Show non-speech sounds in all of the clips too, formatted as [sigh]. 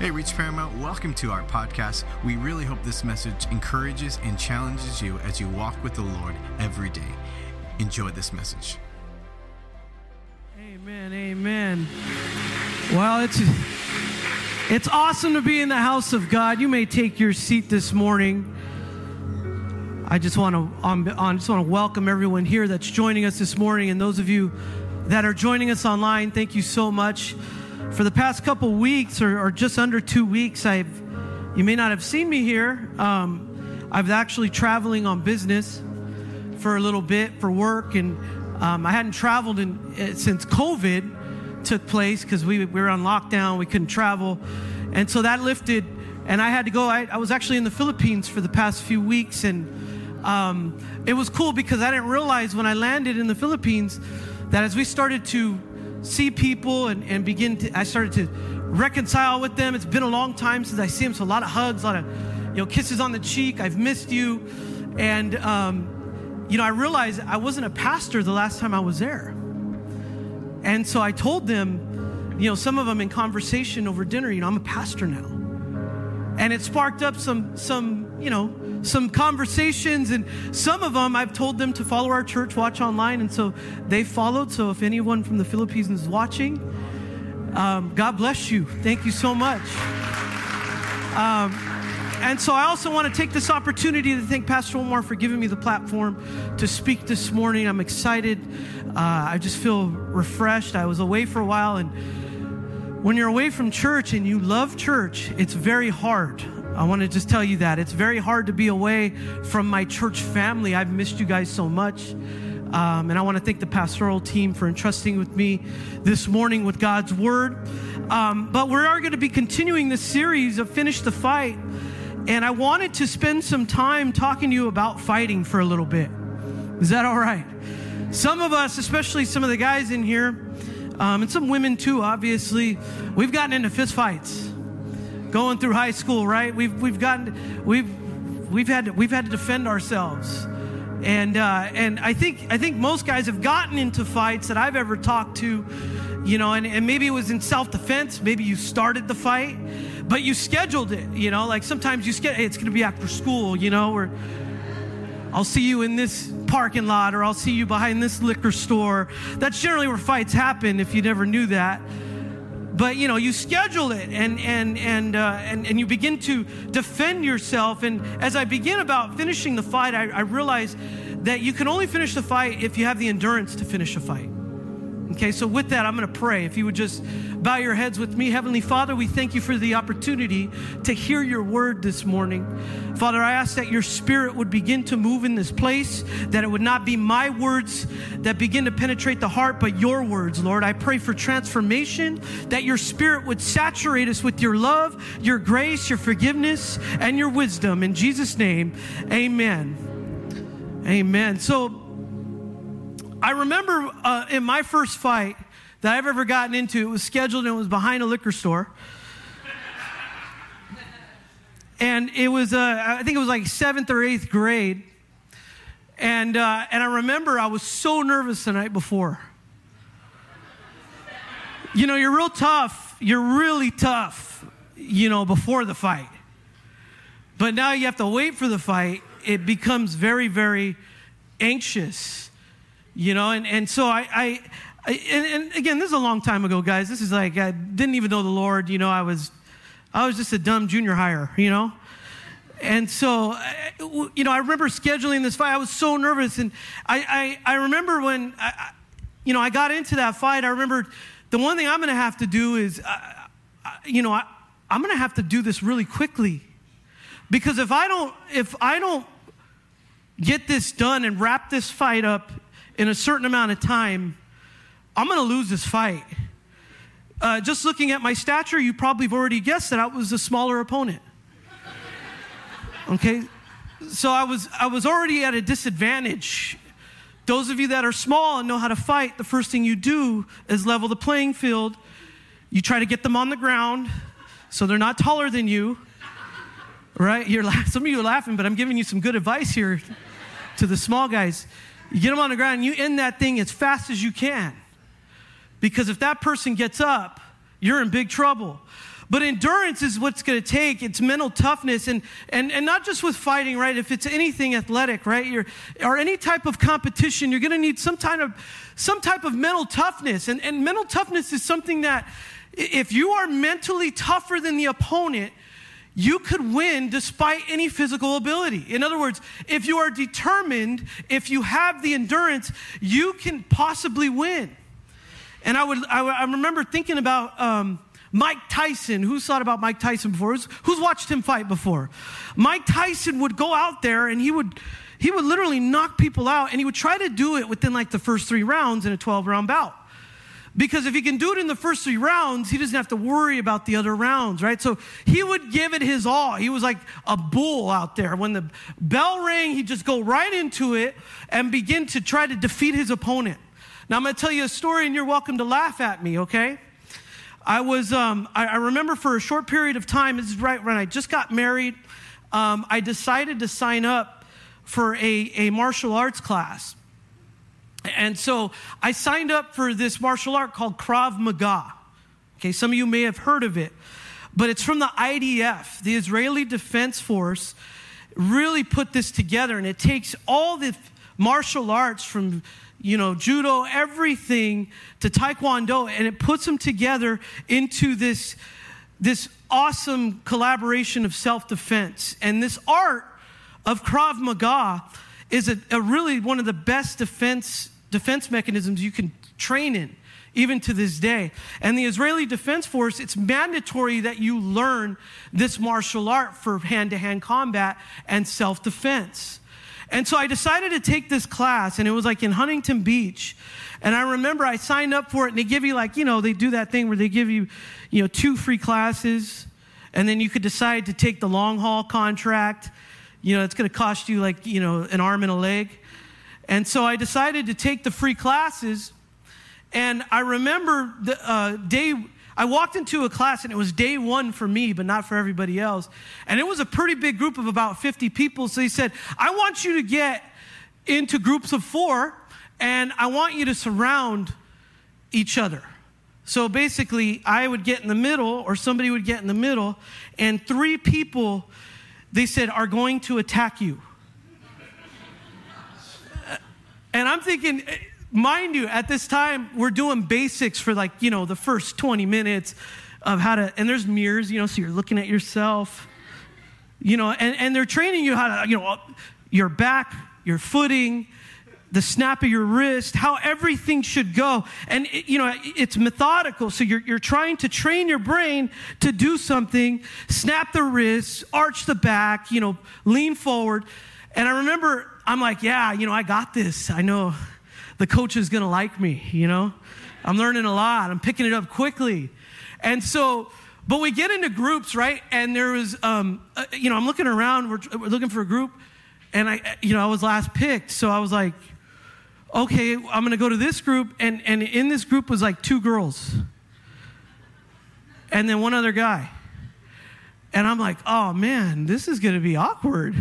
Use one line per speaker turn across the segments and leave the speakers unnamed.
Hey, Reach Paramount, welcome to our podcast. We really hope this message encourages and challenges you as you walk with the Lord every day. Enjoy this message.
Amen. Amen. Well, it's it's awesome to be in the house of God. You may take your seat this morning. I just want to on, on, just want to welcome everyone here that's joining us this morning, and those of you that are joining us online. Thank you so much for the past couple weeks or, or, just under two weeks, I've, you may not have seen me here. Um, I've actually traveling on business for a little bit for work, and um, I hadn't traveled in, eh, since COVID took place because we, we were on lockdown, we couldn't travel, and so that lifted, and I had to go. I, I was actually in the Philippines for the past few weeks, and um, it was cool because I didn't realize when I landed in the Philippines that as we started to see people and, and begin to, I started to reconcile with them. It's been a long time since I see them, so a lot of hugs, a lot of, you know, kisses on the cheek. I've missed you. And, um, you know, I realized I wasn't a pastor the last time I was there. And so I told them, you know, some of them in conversation over dinner, you know, I'm a pastor now. And it sparked up some, some, you know, some conversations, and some of them I've told them to follow our church, watch online, and so they followed. So if anyone from the Philippines is watching, um, God bless you. Thank you so much. Um, and so I also want to take this opportunity to thank Pastor Omar for giving me the platform to speak this morning. I'm excited. Uh, I just feel refreshed. I was away for a while, and when you're away from church and you love church, it's very hard. I want to just tell you that. It's very hard to be away from my church family. I've missed you guys so much. Um, and I want to thank the pastoral team for entrusting with me this morning with God's word. Um, but we are going to be continuing this series of Finish the Fight. And I wanted to spend some time talking to you about fighting for a little bit. Is that all right? Some of us, especially some of the guys in here, um, and some women too, obviously, we've gotten into fist fights going through high school, right? We've we've gotten we've we've had to, we've had to defend ourselves, and uh, and I think I think most guys have gotten into fights that I've ever talked to, you know, and, and maybe it was in self defense. Maybe you started the fight, but you scheduled it. You know, like sometimes you schedule. Hey, it's going to be after school, you know, or I'll see you in this parking lot, or I'll see you behind this liquor store. That's generally where fights happen. If you never knew that but you know you schedule it and and and uh, and, and you begin to defend yourself and as i begin about finishing the fight I, I realize that you can only finish the fight if you have the endurance to finish a fight Okay, so with that, I'm going to pray. If you would just bow your heads with me. Heavenly Father, we thank you for the opportunity to hear your word this morning. Father, I ask that your spirit would begin to move in this place, that it would not be my words that begin to penetrate the heart, but your words, Lord. I pray for transformation, that your spirit would saturate us with your love, your grace, your forgiveness, and your wisdom. In Jesus' name, amen. Amen. So, I remember uh, in my first fight that I've ever gotten into, it was scheduled and it was behind a liquor store. and it was, uh, I think it was like seventh or eighth grade. And, uh, and I remember I was so nervous the night before. You know, you're real tough. You're really tough, you know, before the fight. But now you have to wait for the fight. It becomes very, very anxious you know and, and so i, I, and, and, again this is a long time ago guys. This is like i didn't even know the lord you know i was i was just a dumb junior hire you know? And so you know i remember scheduling this fight. I was so nervous and i i, I remember when I, you know i got into that fight i remember the one thing i'm going to have to do is uh, you know I, i'm going to have to do this really quickly. Because if i don't if i don't get this done and wrap this fight up in a certain amount of time, I'm going to lose this fight. Uh, just looking at my stature, you probably have already guessed that I was a smaller opponent. Okay? So I was, I was already at a disadvantage. Those of you that are small and know how to fight, the first thing you do is level the playing field. You try to get them on the ground so they're not taller than you. Right? You're some of you are laughing, but I'm giving you some good advice here to the small guys. You get them on the ground and you end that thing as fast as you can. Because if that person gets up, you're in big trouble. But endurance is what's going to take. It's mental toughness and, and, and not just with fighting, right? If it's anything athletic, right? You're, or any type of competition, you're going to need some kind of, some type of mental toughness. And, and mental toughness is something that if you are mentally tougher than the opponent, you could win despite any physical ability. In other words, if you are determined, if you have the endurance, you can possibly win. And I would, I, I remember thinking about um, Mike Tyson. Who's thought about Mike Tyson before? Who's, who's watched him fight before? Mike Tyson would go out there and he would, he would literally knock people out and he would try to do it within like the first three rounds in a 12 round bout. Because if he can do it in the first three rounds, he doesn't have to worry about the other rounds, right? So he would give it his all. He was like a bull out there. When the bell rang, he'd just go right into it and begin to try to defeat his opponent. Now, I'm going to tell you a story, and you're welcome to laugh at me, okay? I was, um, I, I, remember for a short period of time, this is right when I just got married, um, I decided to sign up for a, a martial arts class. And so I signed up for this martial art called Krav Maga. Okay, some of you may have heard of it, but it's from the IDF, the Israeli Defense Force, really put this together, and it takes all the martial arts from you know, judo, everything to taekwondo, and it puts them together into this, this awesome collaboration of self defense. And this art of Krav Maga is a, a, really one of the best defense, defense mechanisms you can train in, even to this day. And the Israeli Defense Force, it's mandatory that you learn this martial art for hand to hand combat and self defense. And so I decided to take this class, and it was like in Huntington Beach. And I remember I signed up for it, and they give you like, you know, they do that thing where they give you, you know, two free classes, and then you could decide to take the long haul contract. You know, it's going to cost you like, you know, an arm and a leg. And so I decided to take the free classes. And I remember the uh, day I walked into a class and it was day one for me, but not for everybody else. And it was a pretty big group of about 50 people. So he said, I want you to get into groups of four and I want you to surround each other. So basically, I would get in the middle, or somebody would get in the middle, and three people, they said, are going to attack you. Uh, and I'm thinking, eh, mind you, at this time, we're doing basics for like, you know, the first 20 minutes of how to, and there's mirrors, you know, so you're looking at yourself, you know, and, and they're training you how to, you know, your back, your footing, the snap of your wrist, how everything should go. And, it, you know, it's methodical. So you're, you're trying to train your brain to do something, snap the wrist, arch the back, you know, lean forward. And I remember, I'm like, yeah, you know, I got this. I know the coach is going to like me, you know? I'm learning a lot. I'm picking it up quickly. And so, but we get into groups, right? And there was, um, uh, you know, I'm looking around, we're, we're looking for a group, and I, you know, I was last picked. So I was like, okay, I'm going to go to this group. And, and in this group was like two girls and then one other guy. And I'm like, oh man, this is going to be awkward.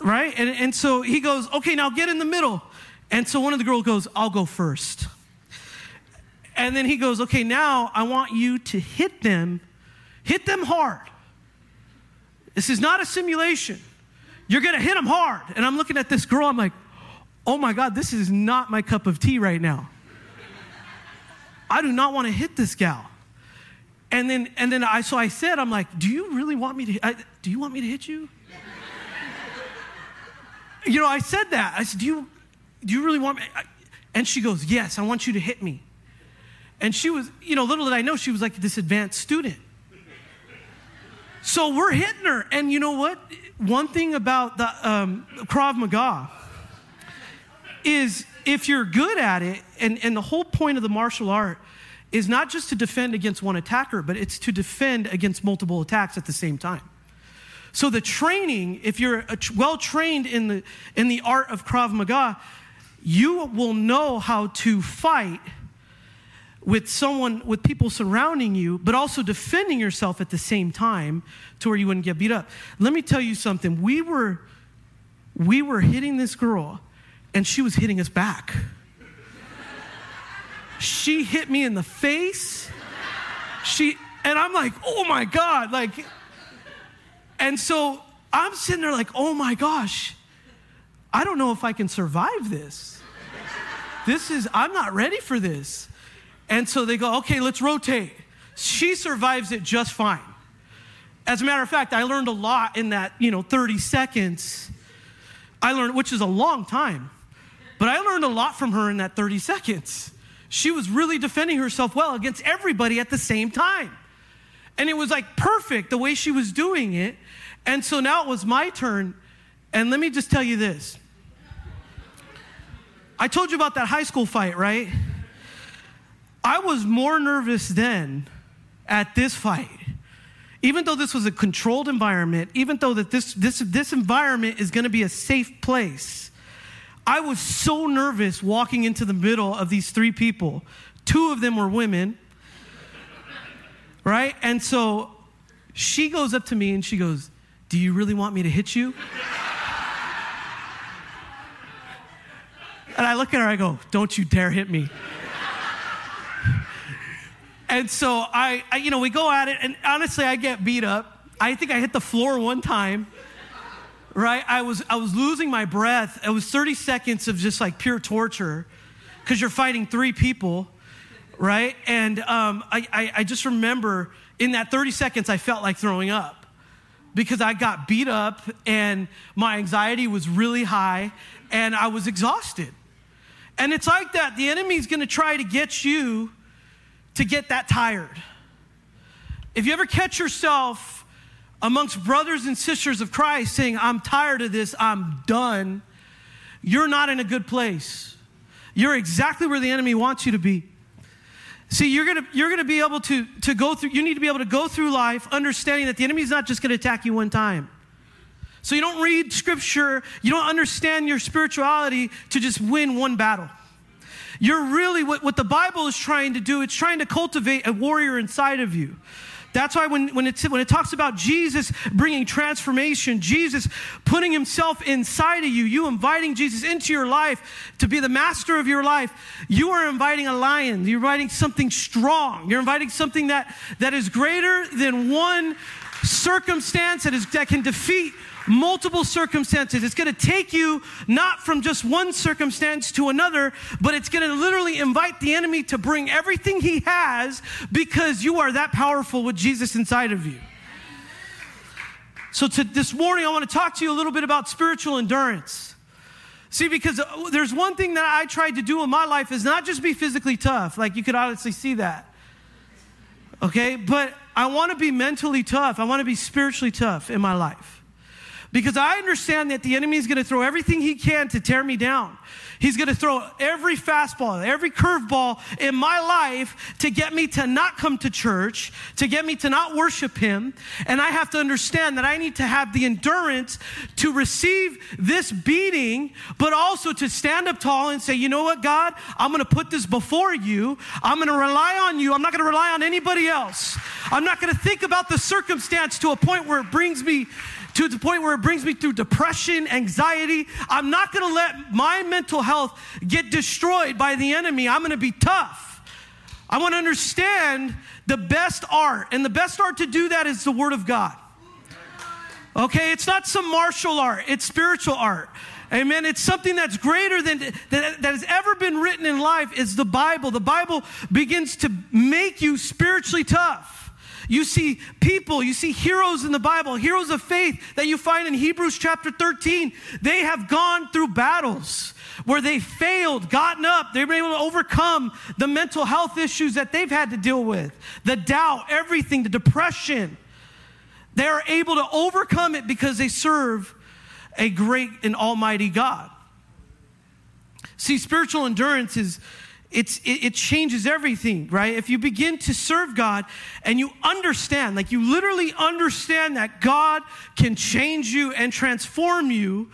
Right? And, and so he goes, okay, now get in the middle. And so one of the girls goes, I'll go first. And then he goes, Okay, now I want you to hit them, hit them hard. This is not a simulation. You're going to hit them hard. And I'm looking at this girl, I'm like, Oh my God, this is not my cup of tea right now. I do not want to hit this gal. And then, and then I, so I said, I'm like, do you really want me to, I, do you want me to hit you? you know, I said that. I said, do you, do you really want me? And she goes, Yes, I want you to hit me. And she was, you know, little did I know, she was like this advanced student. So we're hitting her. And you know what? One thing about the um, Krav Maga is if you're good at it, and, and the whole point of the martial art is not just to defend against one attacker, but it's to defend against multiple attacks at the same time. So the training, if you're well trained in the, in the art of Krav Maga, you will know how to fight with someone, with people surrounding you, but also defending yourself at the same time to where you wouldn't get beat up. Let me tell you something. We were, we were hitting this girl, and she was hitting us back. she hit me in the face. She, And I'm like, oh my God. Like, and so I'm sitting there like, oh my gosh, I don't know if I can survive this. This is, I'm not ready for this. And so they go, okay, let's rotate. She survives it just fine. As a matter of fact, I learned a lot in that, you know, 30 seconds. I learned, which is a long time, but I learned a lot from her in that 30 seconds. She was really defending herself well against everybody at the same time. And it was like perfect the way she was doing it. And so now it was my turn. And let me just tell you this I told you about that high school fight, right? I was more nervous then at this fight. Even though this was a controlled environment, even though that this, this, this environment is going to be a safe place, I was so nervous walking into the middle of these three people. Two of them were women, right? And so she goes up to me and she goes, Do you really want me to hit you? And I look at her, I go, Don't you dare hit me. and so I, I, you know, we go at it, and honestly, I get beat up. I think I hit the floor one time. Right? I was I was losing my breath. It was 30 seconds of just like pure torture because you're fighting three people, right? And um, I, I, I just remember in that 30 seconds, I felt like throwing up because I got beat up and my anxiety was really high and I was exhausted. And it's like that. The enemy's going to try to get you to get that tired. If you ever catch yourself amongst brothers and sisters of Christ saying, I'm tired of this, I'm done, you're not in a good place. You're exactly where the enemy wants you to be. See, you're gonna, you're gonna be able to, to go through, you need to be able to go through life understanding that the enemy's not just gonna attack you one time. So you don't read scripture, you don't understand your spirituality to just win one battle. You're really, what, what the Bible is trying to do, it's trying to cultivate a warrior inside of you. That's why when, when, it, when it talks about Jesus bringing transformation, Jesus putting himself inside of you, you inviting Jesus into your life to be the master of your life, you are inviting a lion. You're inviting something strong. You're inviting something that, that is greater than one circumstance that, is, that can defeat multiple circumstances. It's going to take you not from just one circumstance to another, but it's going to literally invite the enemy to bring everything he has because you are that powerful with Jesus inside of you. So, to, this morning, I want to talk to you a little bit about spiritual endurance. See, because uh, there's one thing that I tried to do in my life is not just be physically tough, like you could honestly see that. Okay? But I want to be mentally tough. I want to be spiritually tough in my life. Because I understand that the enemy is going to throw everything he can to tear me down. He's going to throw every fastball, every curveball in my life to get me to not come to church, to get me to not worship him. And I have to understand that I need to have the endurance to receive this beating, but also to stand up tall and say, you know what, God, I'm going to put this before you. I'm going to rely on you. I'm not going to rely on anybody else. I'm not going to think about the circumstance to a point where it brings me to the point where it brings me through depression, anxiety. I'm not going to let my mental health get destroyed by the enemy. I'm going to be tough. I want to understand the best art, and the best art to do that is the Word of God. Okay, it's not some martial art, it's spiritual art. Amen. It's something that's greater than that, that has ever been written in life is the Bible. The Bible begins to make you spiritually tough. You see people, you see heroes in the Bible, heroes of faith that you find in Hebrews chapter 13. They have gone through battles where they failed, gotten up, they've been able to overcome the mental health issues that they've had to deal with, the doubt, everything, the depression. They are able to overcome it because they serve a great and almighty God. See, spiritual endurance is it's, it, it, changes everything, right? If you begin to serve God and you understand, like you literally understand that God can change you and transform you,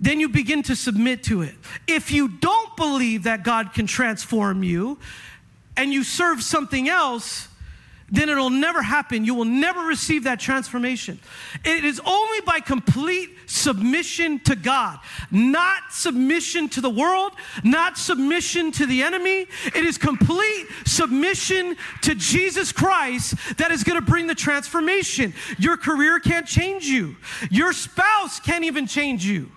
then you begin to submit to it. If you don't believe that God can transform you and you serve something else, then it'll never happen. You will never receive that transformation. It is only by complete submission to God, not submission to the world, not submission to the enemy. It is complete submission to Jesus Christ that is going to bring the transformation. Your career can't change you, your spouse can't even change you.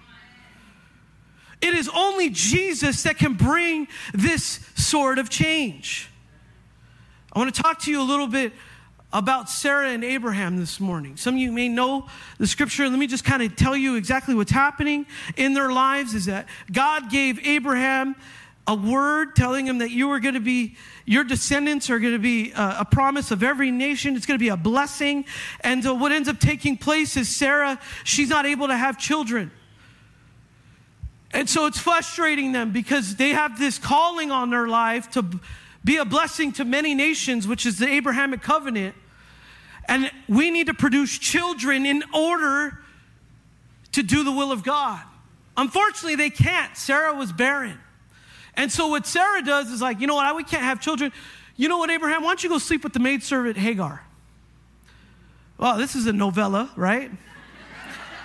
It is only Jesus that can bring this sort of change. I want to talk to you a little bit about Sarah and Abraham this morning. Some of you may know the scripture. Let me just kind of tell you exactly what's happening in their lives is that God gave Abraham a word telling him that you are going to be, your descendants are going to be a, promise of every nation. It's going to be a blessing. And so what ends up taking place is Sarah, she's not able to have children. And so it's frustrating them because they have this calling on their life to be a blessing to many nations, which is the Abrahamic covenant. And we need to produce children in order to do the will of God. Unfortunately, they can't. Sarah was barren. And so what Sarah does is like, you know what, we can't have children. You know what, Abraham, why don't you go sleep with the maidservant Hagar? Well, this is a novella, right?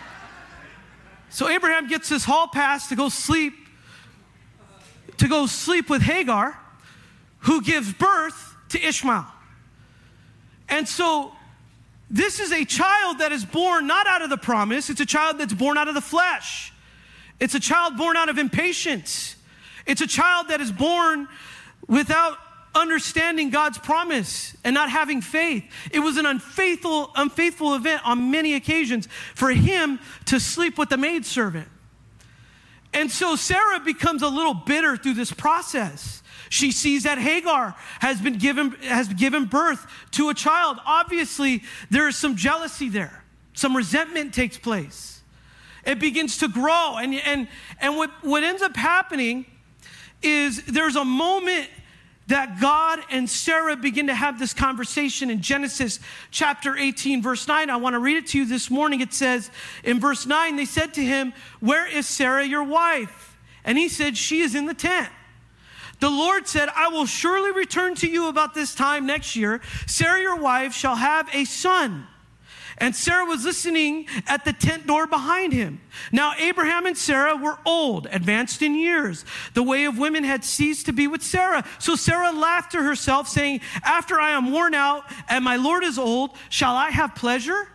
[laughs] so Abraham gets his hall pass to go sleep, to go sleep with Hagar who gives birth to Ishmael. And so this is a child that is born not out of the promise, it's a child that's born out of the flesh. It's a child born out of impatience. It's a child that is born without understanding God's promise and not having faith. It was an unfaithful, unfaithful event on many occasions for him to sleep with the maidservant. And so Sarah becomes a little bitter through this process. She sees that Hagar has been given, has given birth to a child. Obviously, there is some jealousy there. Some resentment takes place. It begins to grow. And, and, and what, what ends up happening is there's a moment that God and Sarah begin to have this conversation in Genesis chapter 18, verse 9. I want to read it to you this morning. It says in verse 9, they said to him, Where is Sarah, your wife? And he said, She is in the tent. The Lord said, I will surely return to you about this time next year. Sarah, your wife, shall have a son. And Sarah was listening at the tent door behind him. Now, Abraham and Sarah were old, advanced in years. The way of women had ceased to be with Sarah. So Sarah laughed to herself, saying, After I am worn out and my Lord is old, shall I have pleasure?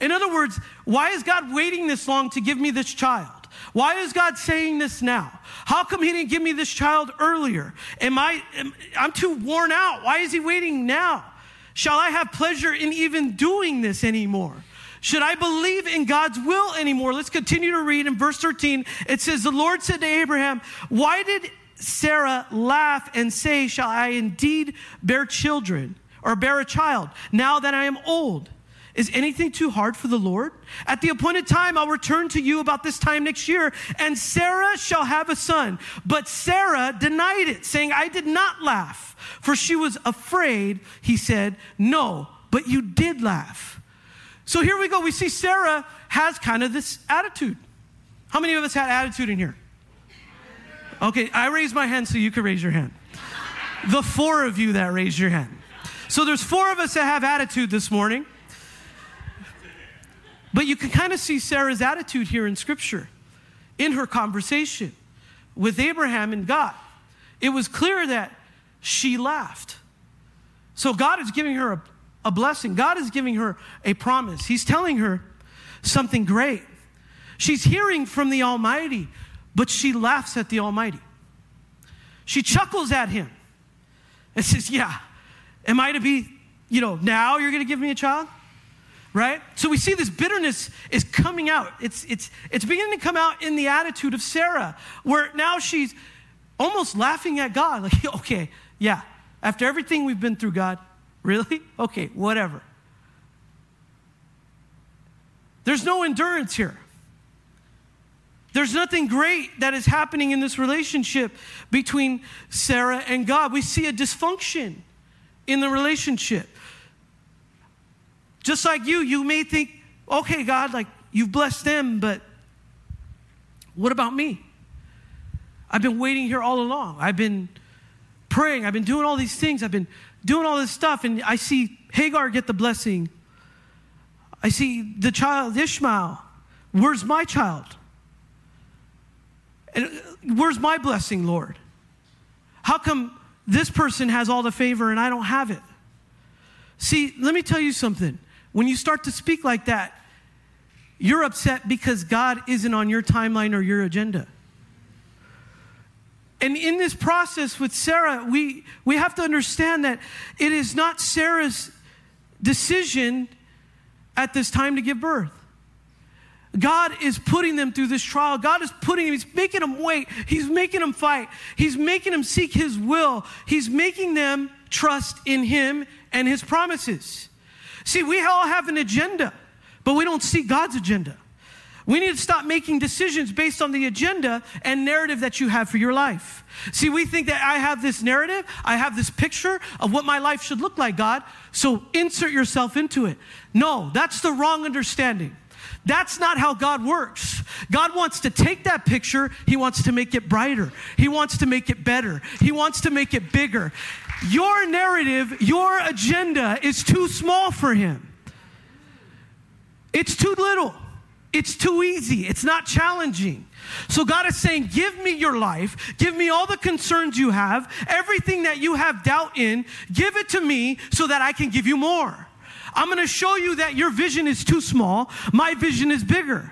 In other words, why is God waiting this long to give me this child? Why is God saying this now? How come he didn't give me this child earlier? Am I, am, I'm too worn out. Why is he waiting now? Shall I have pleasure in even doing this anymore? Should I believe in God's will anymore? Let's continue to read in verse 13. It says, The Lord said to Abraham, Why did Sarah laugh and say, Shall I indeed bear children or bear a child now that I am old? Is anything too hard for the Lord? At the appointed time, I'll return to you about this time next year, and Sarah shall have a son. But Sarah denied it, saying, I did not laugh, for she was afraid. He said, No, but you did laugh. So here we go. We see Sarah has kind of this attitude. How many of us had attitude in here? Okay, I raised my hand so you could raise your hand. The four of you that raised your hand. So there's four of us that have attitude this morning. But you can kind of see Sarah's attitude here in Scripture, in her conversation with Abraham and God. It was clear that she laughed. So God is giving her a, a blessing, God is giving her a promise. He's telling her something great. She's hearing from the Almighty, but she laughs at the Almighty. She chuckles at him and says, Yeah, am I to be, you know, now you're going to give me a child? Right? So we see this bitterness is coming out. It's, it's, it's beginning to come out in the attitude of Sarah, where now she's almost laughing at God. Like, [laughs] okay, yeah, after everything we've been through, God, [laughs] really? Okay, whatever. There's no endurance here. There's nothing great that is happening in this relationship between Sarah and God. We see a dysfunction in the relationship. Just like you, you may think, okay, God, like you've blessed them, but what about me? I've been waiting here all along. I've been praying. I've been doing all these things. I've been doing all this stuff, and I see Hagar get the blessing. I see the child Ishmael. Where's my child? And uh, where's my blessing, Lord? How come this person has all the favor and I don't have it? See, let me tell you something. When you start to speak like that, you're upset because God isn't on your timeline or your agenda. And in this process with Sarah, we, we have to understand that it is not Sarah's decision at this time to give birth. God is putting them through this trial. God is putting them, He's making them wait. He's making them fight. He's making them seek His will. He's making them trust in Him and His promises. See, we all have an agenda, but we don't see God's agenda. We need to stop making decisions based on the agenda and narrative that you have for your life. See, we think that I have this narrative, I have this picture of what my life should look like, God, so insert yourself into it. No, that's the wrong understanding. That's not how God works. God wants to take that picture, He wants to make it brighter, He wants to make it better, He wants to make it bigger. Your narrative, your agenda is too small for Him, it's too little. It's too easy. It's not challenging. So God is saying, Give me your life. Give me all the concerns you have, everything that you have doubt in. Give it to me so that I can give you more. I'm going to show you that your vision is too small. My vision is bigger.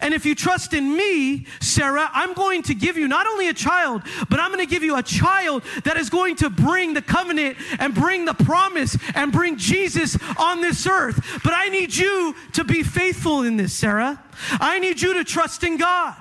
And if you trust in me, Sarah, I'm going to give you not only a child, but I'm going to give you a child that is going to bring the covenant and bring the promise and bring Jesus on this earth. But I need you to be faithful in this, Sarah. I need you to trust in God.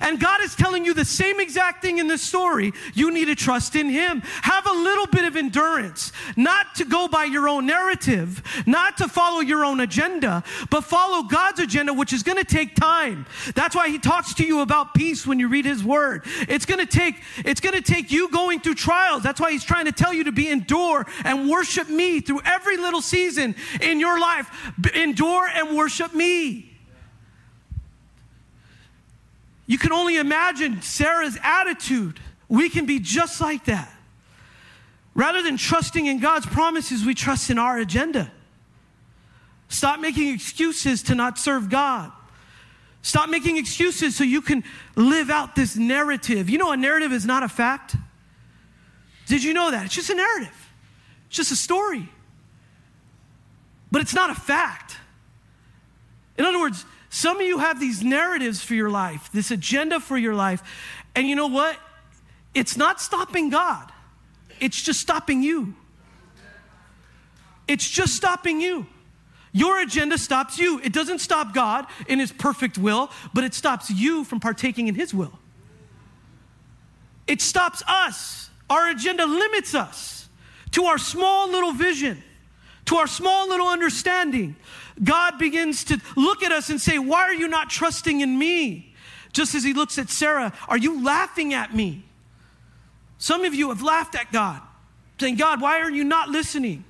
And God is telling you the same exact thing in this story. You need to trust in Him. Have a little bit of endurance, not to go by your own narrative, not to follow your own agenda, but follow God's agenda, which is going to take time. That's why He talks to you about peace when you read His Word. It's going to take, it's going to take you going through trials. That's why He's trying to tell you to be endure and worship me through every little season in your life. Endure and worship me. You can only imagine Sarah's attitude. We can be just like that. Rather than trusting in God's promises, we trust in our agenda. Stop making excuses to not serve God. Stop making excuses so you can live out this narrative. You know, a narrative is not a fact. Did you know that? It's just a narrative, it's just a story. But it's not a fact. In other words, some of you have these narratives for your life, this agenda for your life, and you know what? It's not stopping God, it's just stopping you. It's just stopping you. Your agenda stops you. It doesn't stop God in His perfect will, but it stops you from partaking in His will. It stops us. Our agenda limits us to our small little vision, to our small little understanding. God begins to look at us and say, Why are you not trusting in me? Just as he looks at Sarah, Are you laughing at me? Some of you have laughed at God, saying, God, why are you not listening?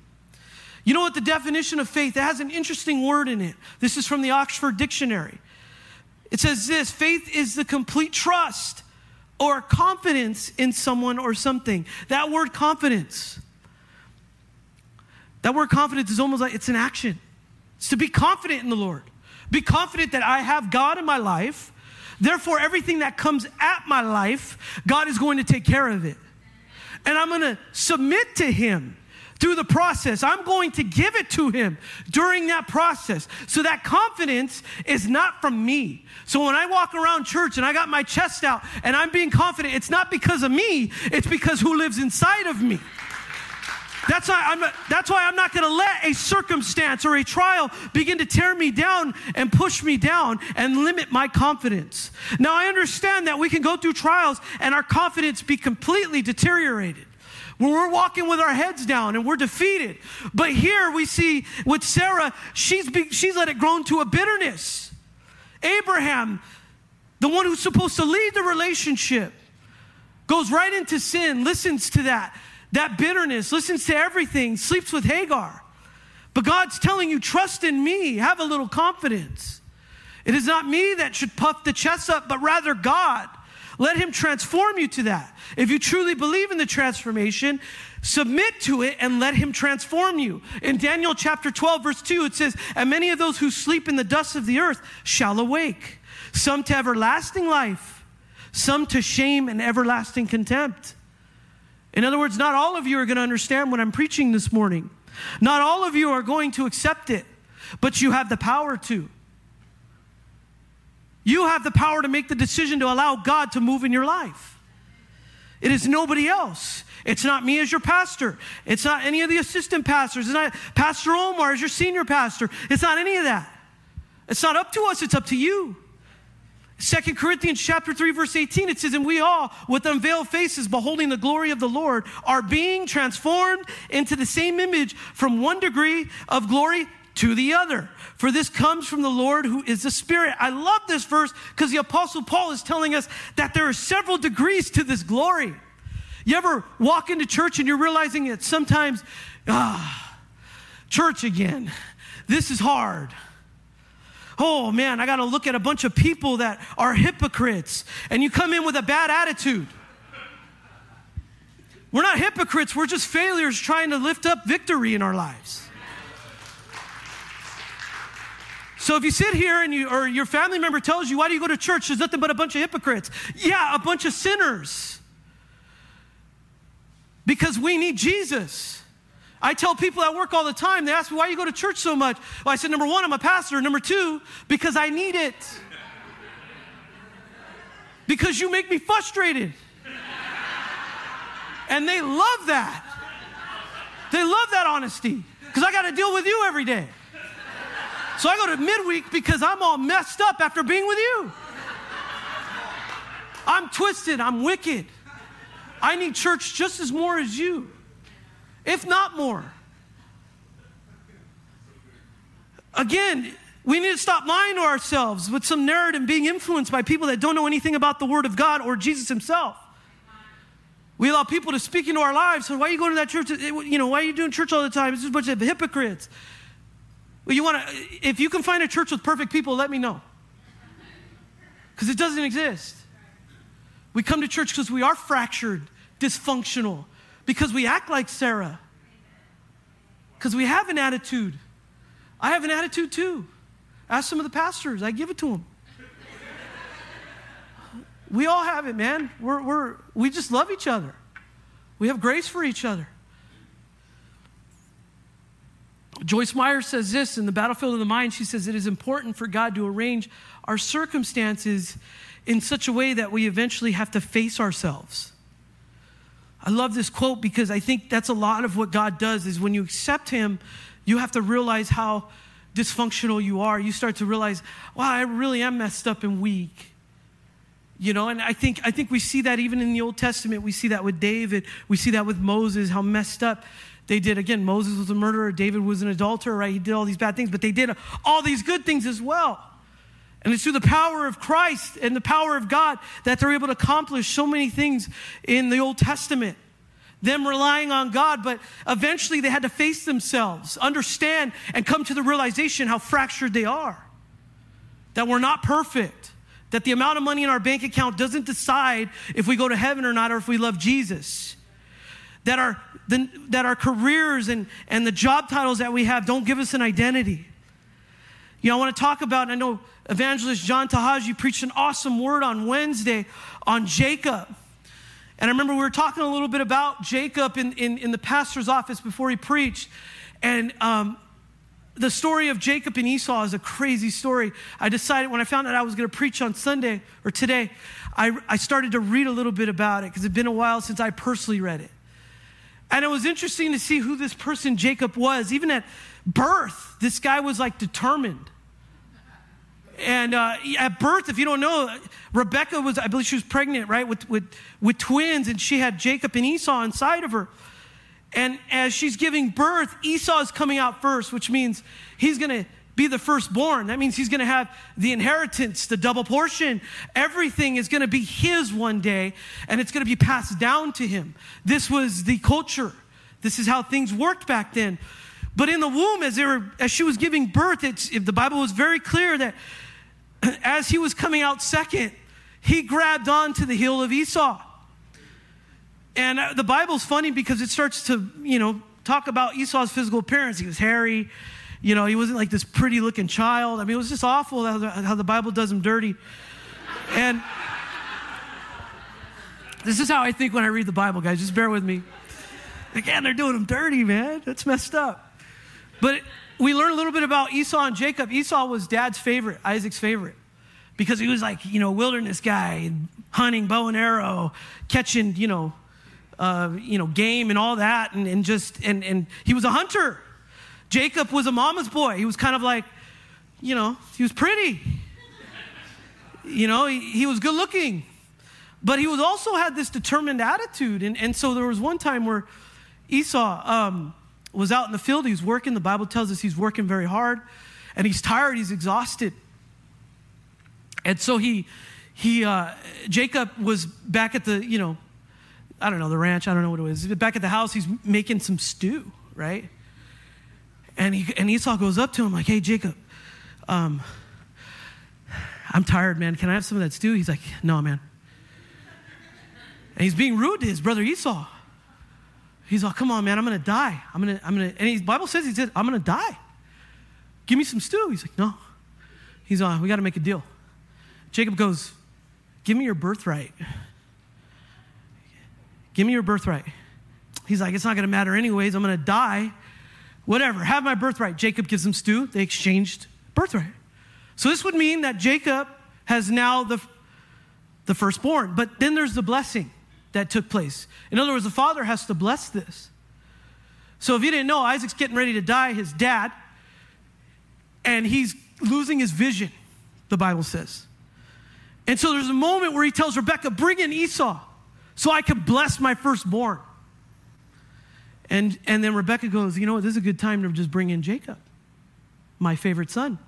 You know what the definition of faith? It has an interesting word in it. This is from the Oxford Dictionary. It says this faith is the complete trust or confidence in someone or something. That word confidence, that word confidence is almost like it's an action. It's to be confident in the Lord. Be confident that I have God in my life. Therefore, everything that comes at my life, God is going to take care of it. And I'm going to submit to Him through the process. I'm going to give it to Him during that process. So that confidence is not from me. So when I walk around church and I got my chest out and I'm being confident, it's not because of me, it's because who lives inside of me. That's why I'm, that's why I'm not going to let a circumstance or a trial begin to tear me down and push me down and limit my confidence. Now, I understand that we can go through trials and our confidence be completely deteriorated. When we're walking with our heads down and we're defeated. But here we see with Sarah, she's, be, she's let it grow into a bitterness. Abraham, the one who's supposed to lead the relationship, goes right into sin, listens to that that bitterness, listens to everything, sleeps with Hagar. But God's telling you, trust in me, have a little confidence. It is not me that should puff the chest up, but rather God. Let Him transform you to that. If you truly believe in the transformation, submit to it and let Him transform you. In Daniel chapter 12, verse 2, it says, And many of those who sleep in the dust of the earth shall awake, some to everlasting life, some to shame and everlasting contempt. In other words, not all of you are going to understand what I'm preaching this morning. Not all of you are going to accept it, but you have the power to. You have the power to make the decision to allow God to move in your life. It is nobody else. It's not me as your pastor. It's not any of the assistant pastors. It's not Pastor Omar as your senior pastor. It's not any of that. It's not up to us, it's up to you. Second Corinthians chapter 3 verse 18 it says and we all with unveiled faces beholding the glory of the Lord are being transformed into the same image from one degree of glory to the other. For this comes from the Lord who is the Spirit. I love this verse because the Apostle Paul is telling us that there are several degrees to this glory. You ever walk into church and you're realizing that sometimes, ah, church again, this is hard. Oh man, I got to look at a bunch of people that are hypocrites, and you come in with a bad attitude. We're not hypocrites, we're just failures trying to lift up victory in our lives. So if you sit here and you or your family member tells you, why do you go to church? There's nothing but a bunch of hypocrites. Yeah, a bunch of sinners. Because we need Jesus. I tell people at work all the time, they ask me, why you go to church so much? Well, I said, number one, I'm a pastor. Number two, because I need it. because you make me frustrated. and they love that. They love that honesty. Because I got to deal with you every day. So I go to midweek because I'm all messed up after being with you. I'm twisted, I'm wicked. I need church just as more as you, if not more. Again, we need to stop lying to ourselves with some narrative and being influenced by people that don't know anything about the Word of God or Jesus Himself. We allow people to speak into our lives. So why are you going to that church? You know, why are you doing church all the time? It's just a bunch of hypocrites. Well, you want to, if you can find a church with perfect people, let me know. Because it doesn't exist. We come to church because we are fractured, dysfunctional, because we act like Sarah, because we have an attitude. I have an attitude too. Ask some of the pastors, I give it to them. We all have it, man. We're, we're, we just love each other. We have grace for each other. Joyce Meyer says this in the battlefield of the mind. She says it is important for God to arrange our circumstances in such a way that we eventually have to face ourselves. I love this quote because I think that's a lot of what God does is when you accept him, you have to realize how dysfunctional you are. You start to realize, wow, I really am messed up and weak. You know, and I think I think we see that even in the Old Testament. We see that with David, we see that with Moses, how messed up they did. Again, Moses was a murderer, David was an adulterer, right? He did all these bad things, but they did all these good things as well. And it's through the power of Christ and the power of God that they're able to accomplish so many things in the Old Testament. Them relying on God, but eventually they had to face themselves, understand, and come to the realization how fractured they are. That we're not perfect. That the amount of money in our bank account doesn't decide if we go to heaven or not or if we love Jesus. That our, the, that our careers and, and the job titles that we have don't give us an identity. You know, I want to talk about, I know evangelist John Tahaji preached an awesome word on Wednesday on Jacob. And I remember we were talking a little bit about Jacob in, in, in the pastor's office before he preached. And um, the story of Jacob and Esau is a crazy story. I decided when I found out I was going to preach on Sunday or today, I, I started to read a little bit about it because it's been a while since I personally read it. And it was interesting to see who this person Jacob was. Even at birth, this guy was like determined. And uh, at birth, if you don't know, Rebecca was, I believe she was pregnant, right, with, with, with twins, and she had Jacob and Esau inside of her. And as she's giving birth, Esau is coming out first, which means he's going to be the firstborn. That means he's going to have the inheritance, the double portion. Everything is going to be his one day, and it's going to be passed down to him. This was the culture. This is how things worked back then. But in the womb, as, were, as she was giving birth, it's, the Bible was very clear that [clears throat] as he was coming out second, he grabbed onto the heel of Esau. And uh, the Bible's funny because it starts to, you know, talk about Esau's physical appearance. He was hairy. You know, he wasn't like this pretty looking child. I mean, it was just awful how the, how the Bible does him dirty. And [laughs] this is how I think when I read the Bible, guys. Just bear with me. Again, they're doing him dirty, man. That's messed up. But we learn a little bit about Esau and Jacob. Esau was dad's favorite, Isaac's favorite, because he was like, you know, wilderness guy, hunting, bow and arrow, catching, you know, uh, you know, game and all that, and, and just and and he was a hunter. Jacob was a mama's boy. He was kind of like, you know, he was pretty. You know, he, he was good looking. But he was also had this determined attitude. And, and so there was one time where Esau um, was out in the field. He was working. The Bible tells us he's working very hard. And he's tired. He's exhausted. And so he, he uh, Jacob was back at the, you know, I don't know, the ranch. I don't know what it was. Back at the house, he's making some stew, right? And, he, and Esau goes up to him like, hey, Jacob, um, I'm tired, man. Can I have some of that stew? He's like, no, man. And he's being rude to his brother Esau. He's like, come on, man, I'm gonna die. I'm gonna, I'm gonna, and the Bible says, he said, I'm gonna die. Give me some stew. He's like, no. He's uh, we gotta make a deal. Jacob goes, give me your birthright. Give me your birthright. He's like, it's not gonna matter anyways. I'm gonna die. Whatever, have my birthright. Jacob gives him stew. They exchanged birthright. So this would mean that Jacob has now the, the firstborn. But then there's the blessing that took place. In other words, the father has to bless this. So if you didn't know, Isaac's getting ready to die, his dad, and he's losing his vision, the Bible says. And so there's a moment where he tells Rebecca, Bring in Esau so I can bless my firstborn. And, and then Rebecca goes, You know what? This is a good time to just bring in Jacob, my favorite son,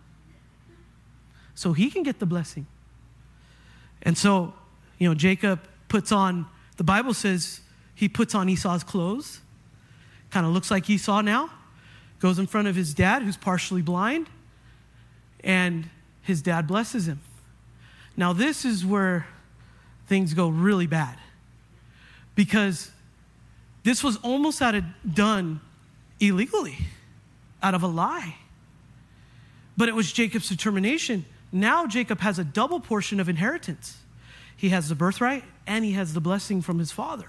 so he can get the blessing. And so, you know, Jacob puts on the Bible says he puts on Esau's clothes, kind of looks like Esau now, goes in front of his dad, who's partially blind, and his dad blesses him. Now, this is where things go really bad because this was almost out of done illegally, out of a lie. But it was Jacob's determination. Now Jacob has a double portion of inheritance. He has the birthright and he has the blessing from his father.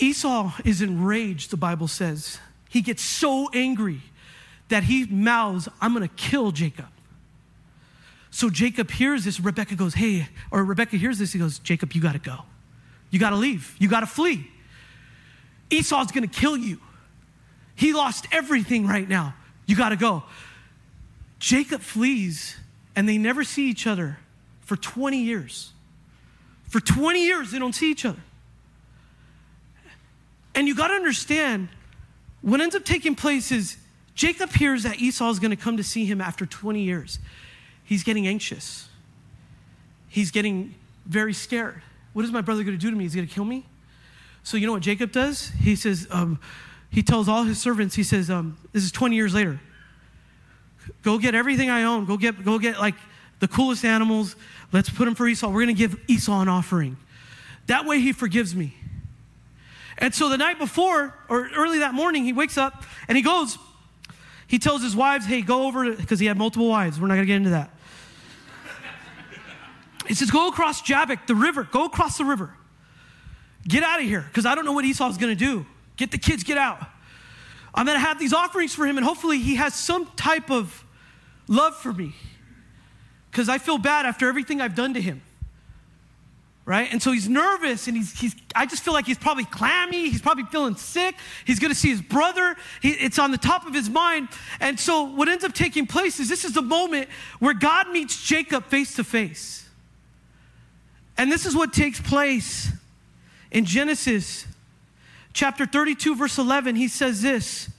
Esau is enraged, the Bible says. He gets so angry that he mouths, I'm going to kill Jacob. So Jacob hears this. Rebecca goes, Hey, or Rebecca hears this. He goes, Jacob, you got to go. You got to leave. You got to flee. Esau's going to kill you. He lost everything right now. You got to go. Jacob flees, and they never see each other for 20 years. For 20 years, they don't see each other. And you got to understand what ends up taking place is Jacob hears that Esau is going to come to see him after 20 years. He's getting anxious, he's getting very scared. What is my brother going to do to me? He's going to kill me? So, you know what Jacob does? He says, um, he tells all his servants, he says, um, this is 20 years later. Go get everything I own. Go get, go get like the coolest animals. Let's put them for Esau. We're going to give Esau an offering. That way he forgives me. And so the night before, or early that morning, he wakes up and he goes, he tells his wives, hey, go over, because he had multiple wives. We're not going to get into that. He says, go across Jabbok, the river. Go across the river. Get out of here, because I don't know what Esau's going to do. Get the kids, get out. I'm going to have these offerings for him, and hopefully he has some type of love for me because I feel bad after everything I've done to him. Right? And so he's nervous and he's, he's I just feel like he's probably clammy. He's probably feeling sick. He's going to see his brother. He, it's on the top of his mind. And so what ends up taking place is this is the moment where God meets Jacob face to face. And this is what takes place in Genesis chapter 32, verse 11. He says this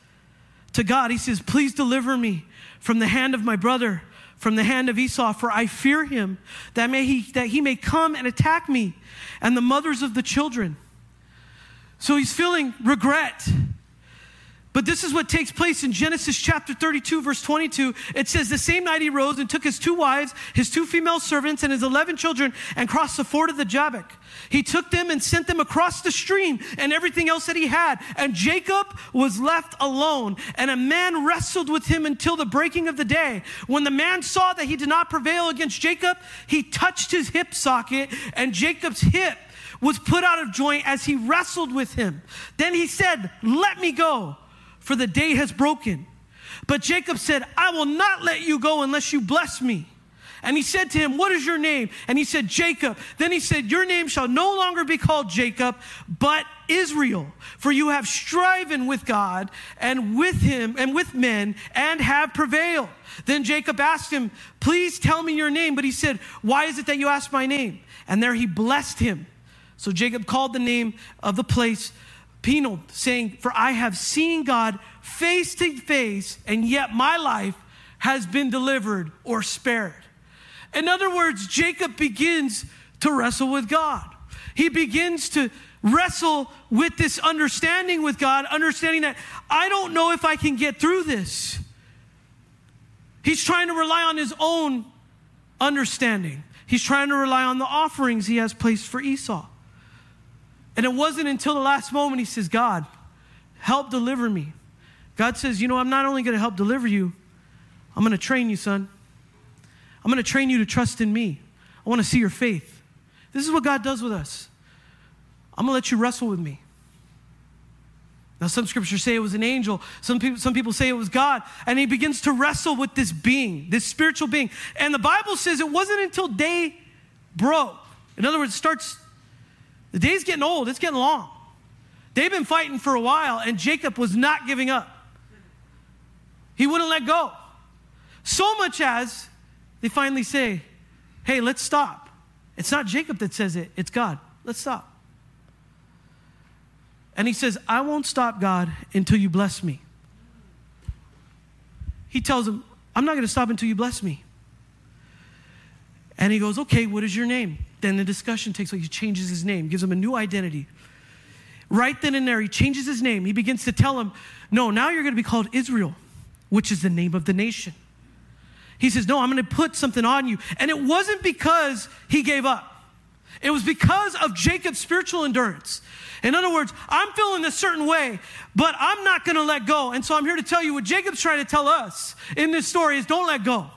to God He says, Please deliver me from the hand of my brother from the hand of Esau, for I fear him that, may he, that he may come and attack me and the mothers of the children. So he's feeling regret. But this is what takes place in Genesis chapter 32, verse 22. It says, The same night he rose and took his two wives, his two female servants, and his 11 children, and crossed the ford of the Jabbok. He took them and sent them across the stream and everything else that he had. And Jacob was left alone, and a man wrestled with him until the breaking of the day. When the man saw that he did not prevail against Jacob, he touched his hip socket, and Jacob's hip was put out of joint as he wrestled with him. Then he said, Let me go for the day has broken. But Jacob said, I will not let you go unless you bless me. And he said to him, What is your name? And he said, Jacob. Then he said, Your name shall no longer be called Jacob, but Israel. For you have striven with God and with him and with men and have prevailed. Then Jacob asked him, Please tell me your name. But he said, Why is it that you ask my name? And there he blessed him. So Jacob called the name of the place Peniel, saying, For I have seen God face to face, and yet my life has been delivered or spared. In other words, Jacob begins to wrestle with God. He begins to wrestle with this understanding with God, understanding that I don't know if I can get through this. He's trying to rely on his own understanding. He's trying to rely on the offerings he has placed for Esau. And it wasn't until the last moment he says, God, help deliver me. God says, You know, I'm not only going to help deliver you, I'm going to train you, son. I'm going to train you to trust in me. I want to see your faith. This is what God does with us. I'm going to let you wrestle with me. Now, some scriptures say it was an angel. Some people, some people say it was God. And he begins to wrestle with this being, this spiritual being. And the Bible says it wasn't until day broke. In other words, it starts the day's getting old, it's getting long. They've been fighting for a while, and Jacob was not giving up. He wouldn't let go. So much as they finally say, Hey, let's stop. It's not Jacob that says it, it's God. Let's stop. And he says, I won't stop, God, until you bless me. He tells him, I'm not going to stop until you bless me. And he goes, Okay, what is your name? Then the discussion takes place. He changes his name, gives him a new identity. Right then and there, he changes his name. He begins to tell him, No, now you're going to be called Israel, which is the name of the nation. He says, No, I'm going to put something on you. And it wasn't because he gave up, it was because of Jacob's spiritual endurance. In other words, I'm feeling a certain way, but I'm not going to let go. And so I'm here to tell you what Jacob's trying to tell us in this story is don't let go.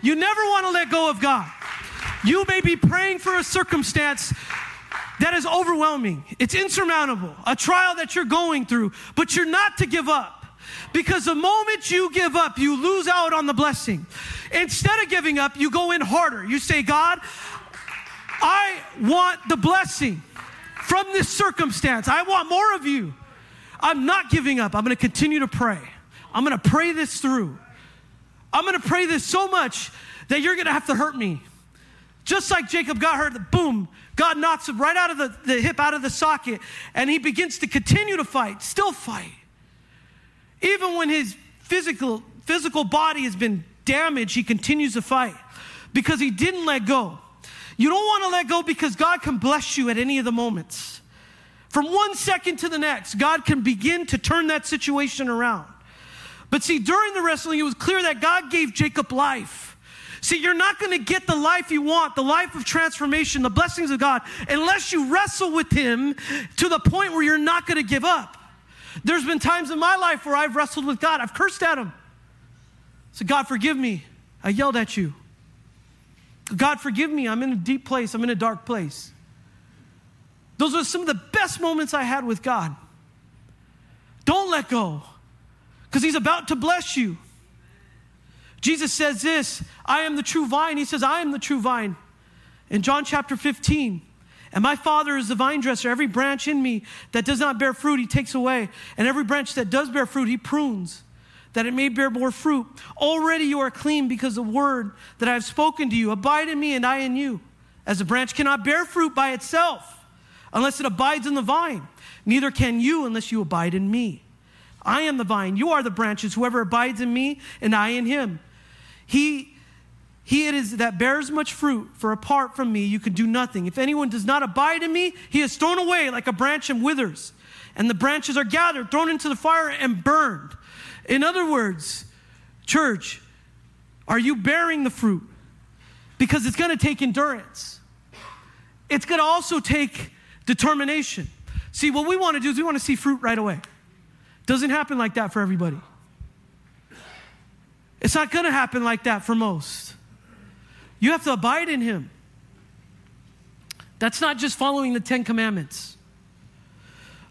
You never want to let go of God. You may be praying for a circumstance that is overwhelming, it's insurmountable, a trial that you're going through, but you're not to give up. Because the moment you give up, you lose out on the blessing. Instead of giving up, you go in harder. You say, God, I want the blessing from this circumstance. I want more of you. I'm not giving up. I'm going to continue to pray. I'm going to pray this through. I'm going to pray this so much that you're going to have to hurt me. Just like Jacob got hurt, boom, God knocks him right out of the, the hip, out of the socket, and he begins to continue to fight, still fight. Even when his physical, physical body has been damaged, he continues to fight because he didn't let go. You don't want to let go because God can bless you at any of the moments. From one second to the next, God can begin to turn that situation around. But see, during the wrestling, it was clear that God gave Jacob life. See, you're not going to get the life you want, the life of transformation, the blessings of God, unless you wrestle with Him to the point where you're not going to give up. There's been times in my life where I've wrestled with God, I've cursed at Him. Said, God, forgive me. I yelled at you. God, forgive me. I'm in a deep place, I'm in a dark place. Those are some of the best moments I had with God. Don't let go because He's about to bless you. Jesus says this I am the true vine. He says, I am the true vine. In John chapter 15, and my Father is the vine dresser. Every branch in me that does not bear fruit, He takes away. And every branch that does bear fruit, He prunes, that it may bear more fruit. Already you are clean because the word that I have spoken to you. Abide in me, and I in you. As a branch cannot bear fruit by itself unless it abides in the vine, neither can you unless you abide in me. I am the vine, you are the branches. Whoever abides in me, and I in him. He, he it is that bears much fruit, for apart from me you can do nothing. If anyone does not abide in me, he is thrown away like a branch and withers. and the branches are gathered, thrown into the fire, and burned. In other words, church, are you bearing the fruit? Because it's going to take endurance. It's going to also take determination. See, what we want to do is we want to see fruit right away. Doesn't happen like that for everybody. It's not going to happen like that for most. You have to abide in Him. That's not just following the Ten Commandments.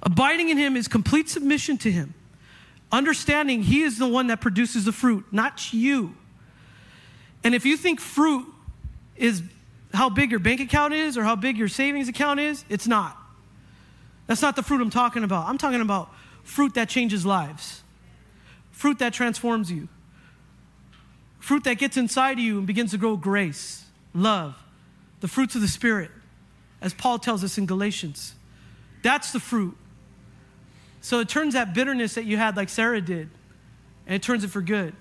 Abiding in Him is complete submission to Him, understanding He is the one that produces the fruit, not you. And if you think fruit is how big your bank account is or how big your savings account is, it's not. That's not the fruit I'm talking about. I'm talking about fruit that changes lives, fruit that transforms you, fruit that gets inside of you and begins to grow grace, love, the fruits of the Spirit, as Paul tells us in Galatians. That's the fruit. So it turns that bitterness that you had, like Sarah did, and it turns it for good.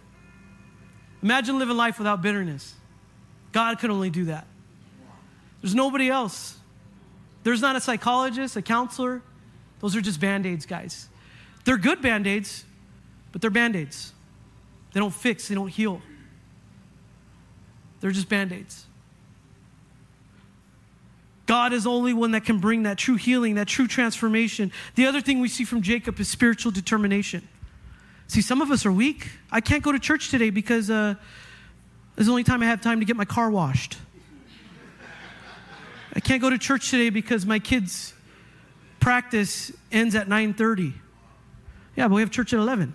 Imagine living life without bitterness. God could only do that. There's nobody else. There's not a psychologist, a counselor. Those are just band aids, guys. They're good band aids, but they're band aids. They don't fix, they don't heal. They're just band aids. God is only one that can bring that true healing, that true transformation. The other thing we see from Jacob is spiritual determination. See, some of us are weak. I can't go to church today because uh, is the only time I have time to get my car washed. I can't go to church today because my kids' practice ends at 9:30. Yeah, but we have church at 11.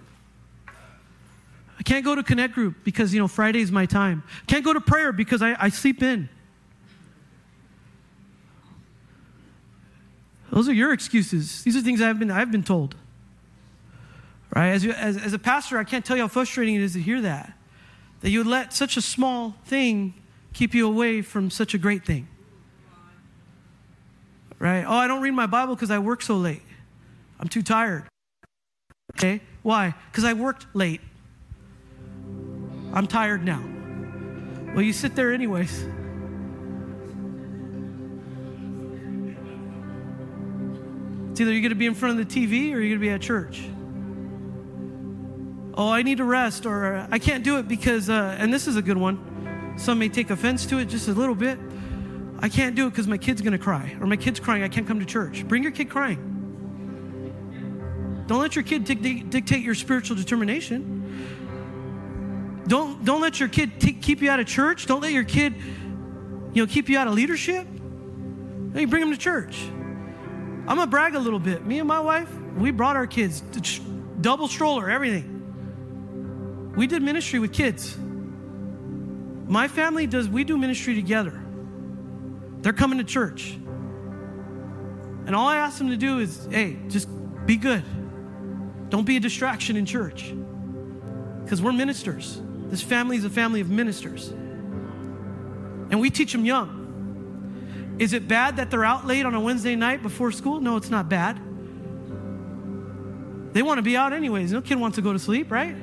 I can't go to Connect Group because, you know, Friday is my time. Can't go to prayer because I, I sleep in. Those are your excuses. These are things I've been, I've been told. Right? As, as, as a pastor, I can't tell you how frustrating it is to hear that. That you would let such a small thing keep you away from such a great thing. Right? Oh, I don't read my Bible because I work so late. I'm too tired. Okay? Why? Because I worked late. I'm tired now. Well, you sit there anyways. It's either you're going to be in front of the TV or you're going to be at church. Oh, I need to rest, or uh, I can't do it because, uh, and this is a good one. Some may take offense to it just a little bit. I can't do it because my kid's going to cry, or my kid's crying, I can't come to church. Bring your kid crying. Don't let your kid dictate your spiritual determination. Don't, don't let your kid t- keep you out of church. Don't let your kid, you know, keep you out of leadership. You bring them to church. I'm gonna brag a little bit. Me and my wife, we brought our kids, double stroller, everything. We did ministry with kids. My family does. We do ministry together. They're coming to church, and all I ask them to do is, hey, just be good. Don't be a distraction in church, because we're ministers. This family is a family of ministers. And we teach them young. Is it bad that they're out late on a Wednesday night before school? No, it's not bad. They want to be out anyways. No kid wants to go to sleep, right?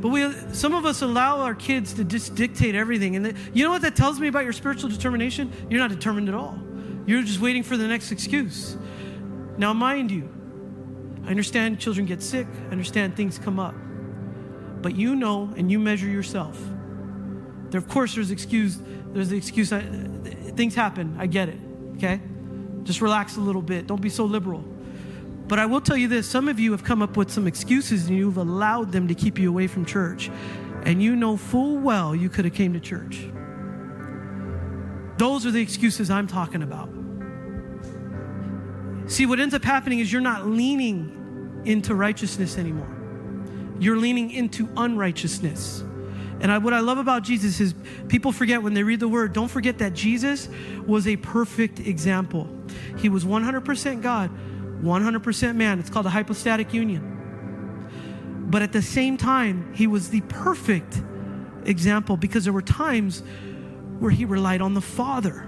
But we, some of us allow our kids to just dictate everything. And you know what that tells me about your spiritual determination? You're not determined at all. You're just waiting for the next excuse. Now, mind you, I understand children get sick, I understand things come up but you know and you measure yourself. There, of course, there's excuse. There's the excuse. I, things happen. I get it. Okay, just relax a little bit. Don't be so liberal. But I will tell you this: some of you have come up with some excuses, and you've allowed them to keep you away from church, and you know full well you could have came to church. Those are the excuses I'm talking about. See, what ends up happening is you're not leaning into righteousness anymore you're leaning into unrighteousness. And I, what I love about Jesus is people forget when they read the word, don't forget that Jesus was a perfect example. He was 100% God, 100% man. It's called a hypostatic union. But at the same time, he was the perfect example because there were times where he relied on the Father.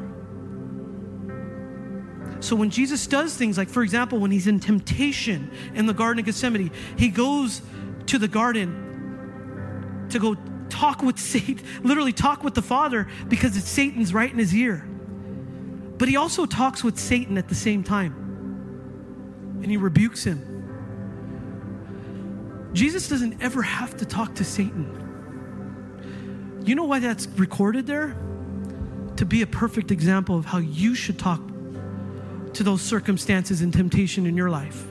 So when Jesus does things like, for example, when he's in temptation in the Garden of Gethsemane, he goes to the garden to go talk with [laughs] Satan, literally talk with the Father because Satan's right in his ear. But he also talks with Satan at the same time. and he rebukes him. Jesus doesn't ever have to talk to Satan. You know why that's recorded there? To be a perfect example of how you should talk to those circumstances and temptation in your life.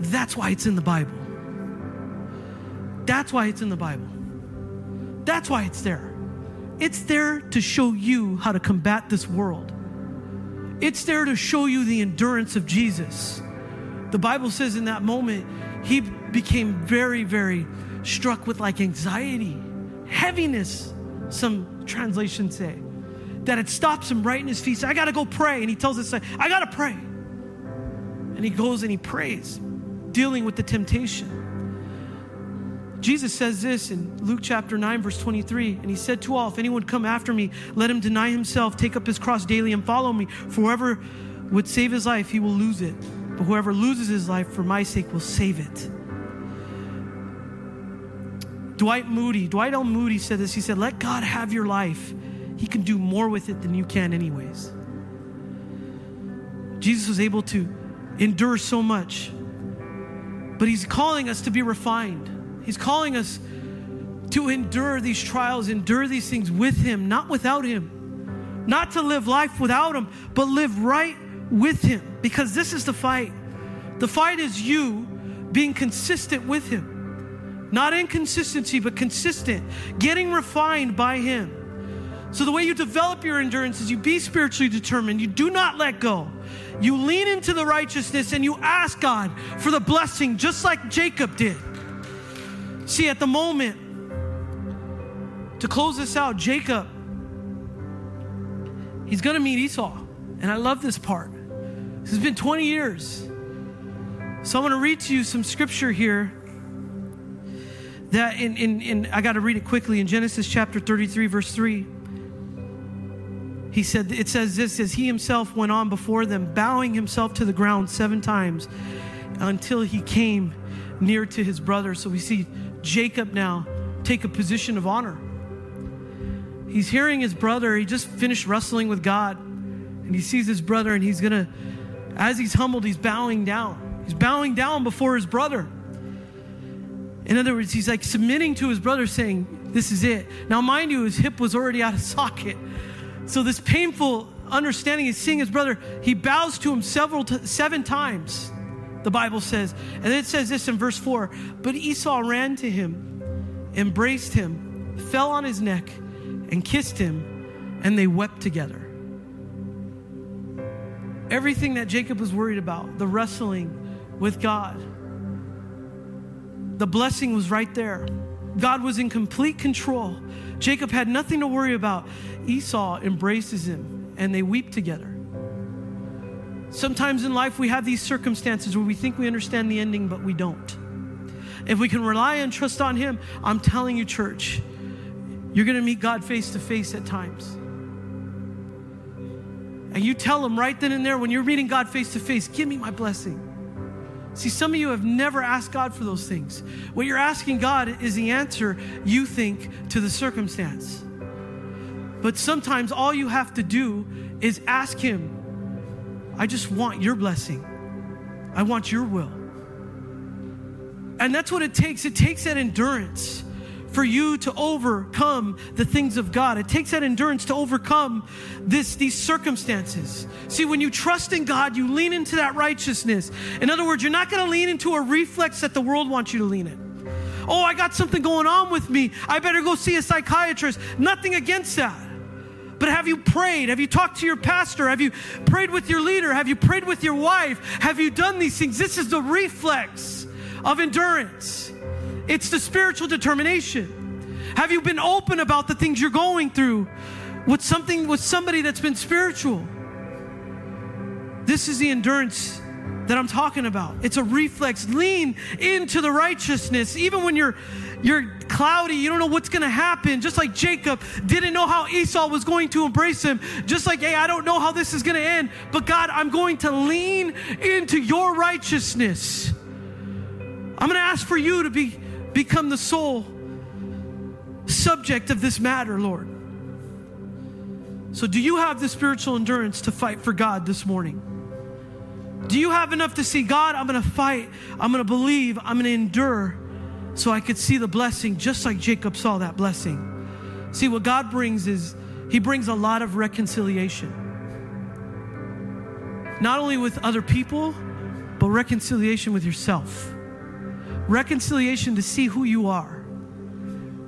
That's why it's in the Bible. That's why it's in the Bible. That's why it's there. It's there to show you how to combat this world. It's there to show you the endurance of Jesus. The Bible says in that moment, he became very, very struck with like anxiety, heaviness, some translations say, that it stops him right in his feet. So I got to go pray. And he tells us, I got to pray. And he goes and he prays, dealing with the temptation. Jesus says this in Luke chapter 9, verse 23. And he said to all, If anyone come after me, let him deny himself, take up his cross daily, and follow me. For whoever would save his life, he will lose it. But whoever loses his life for my sake will save it. Dwight Moody, Dwight L. Moody said this. He said, Let God have your life. He can do more with it than you can, anyways. Jesus was able to endure so much, but He's calling us to be refined. He's calling us to endure these trials, endure these things with Him, not without Him. Not to live life without Him, but live right with Him. Because this is the fight. The fight is you being consistent with Him. Not inconsistency, but consistent, getting refined by Him. So, the way you develop your endurance is you be spiritually determined, you do not let go. You lean into the righteousness and you ask God for the blessing, just like Jacob did. See, at the moment, to close this out, Jacob, he's going to meet Esau. And I love this part. This has been 20 years. So I'm going to read to you some scripture here that in, in, in I got to read it quickly in Genesis chapter 33, verse 3. He said, it says this as he himself went on before them, bowing himself to the ground seven times until he came near to his brother. So we see Jacob now take a position of honor. He's hearing his brother, he just finished wrestling with God, and he sees his brother, and he's gonna, as he's humbled, he's bowing down. He's bowing down before his brother. In other words, he's like submitting to his brother, saying, This is it. Now, mind you, his hip was already out of [laughs] socket. So, this painful understanding is seeing his brother, he bows to him several, t- seven times the Bible says. And it says this in verse 4 But Esau ran to him, embraced him, fell on his neck, and kissed him, and they wept together. Everything that Jacob was worried about, the wrestling with God, the blessing was right there. God was in complete control. Jacob had nothing to worry about. Esau embraces him, and they weep together. Sometimes in life, we have these circumstances where we think we understand the ending, but we don't. If we can rely and trust on Him, I'm telling you, church, you're going to meet God face to face at times. And you tell Him right then and there, when you're meeting God face to face, give me my blessing. See, some of you have never asked God for those things. What you're asking God is the answer you think to the circumstance. But sometimes all you have to do is ask Him I just want your blessing. I want your will. And that's what it takes. It takes that endurance for you to overcome the things of God. It takes that endurance to overcome this, these circumstances. See, when you trust in God, you lean into that righteousness. In other words, you're not going to lean into a reflex that the world wants you to lean in. Oh, I got something going on with me. I better go see a psychiatrist. Nothing against that. But have you prayed? Have you talked to your pastor? Have you prayed with your leader? Have you prayed with your wife? Have you done these things? This is the reflex of endurance, it's the spiritual determination. Have you been open about the things you're going through with something with somebody that's been spiritual? This is the endurance that I'm talking about. It's a reflex. Lean into the righteousness even when you're you're cloudy, you don't know what's going to happen. Just like Jacob didn't know how Esau was going to embrace him. Just like, hey, I don't know how this is going to end, but God, I'm going to lean into your righteousness. I'm going to ask for you to be become the sole subject of this matter, Lord. So, do you have the spiritual endurance to fight for God this morning? Do you have enough to see God? I'm going to fight. I'm going to believe. I'm going to endure so I could see the blessing just like Jacob saw that blessing. See, what God brings is He brings a lot of reconciliation. Not only with other people, but reconciliation with yourself. Reconciliation to see who you are.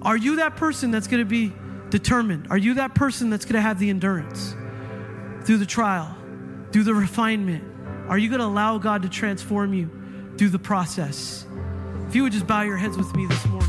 Are you that person that's going to be determined? Are you that person that's going to have the endurance through the trial, through the refinement? Are you going to allow God to transform you through the process? If you would just bow your heads with me this morning.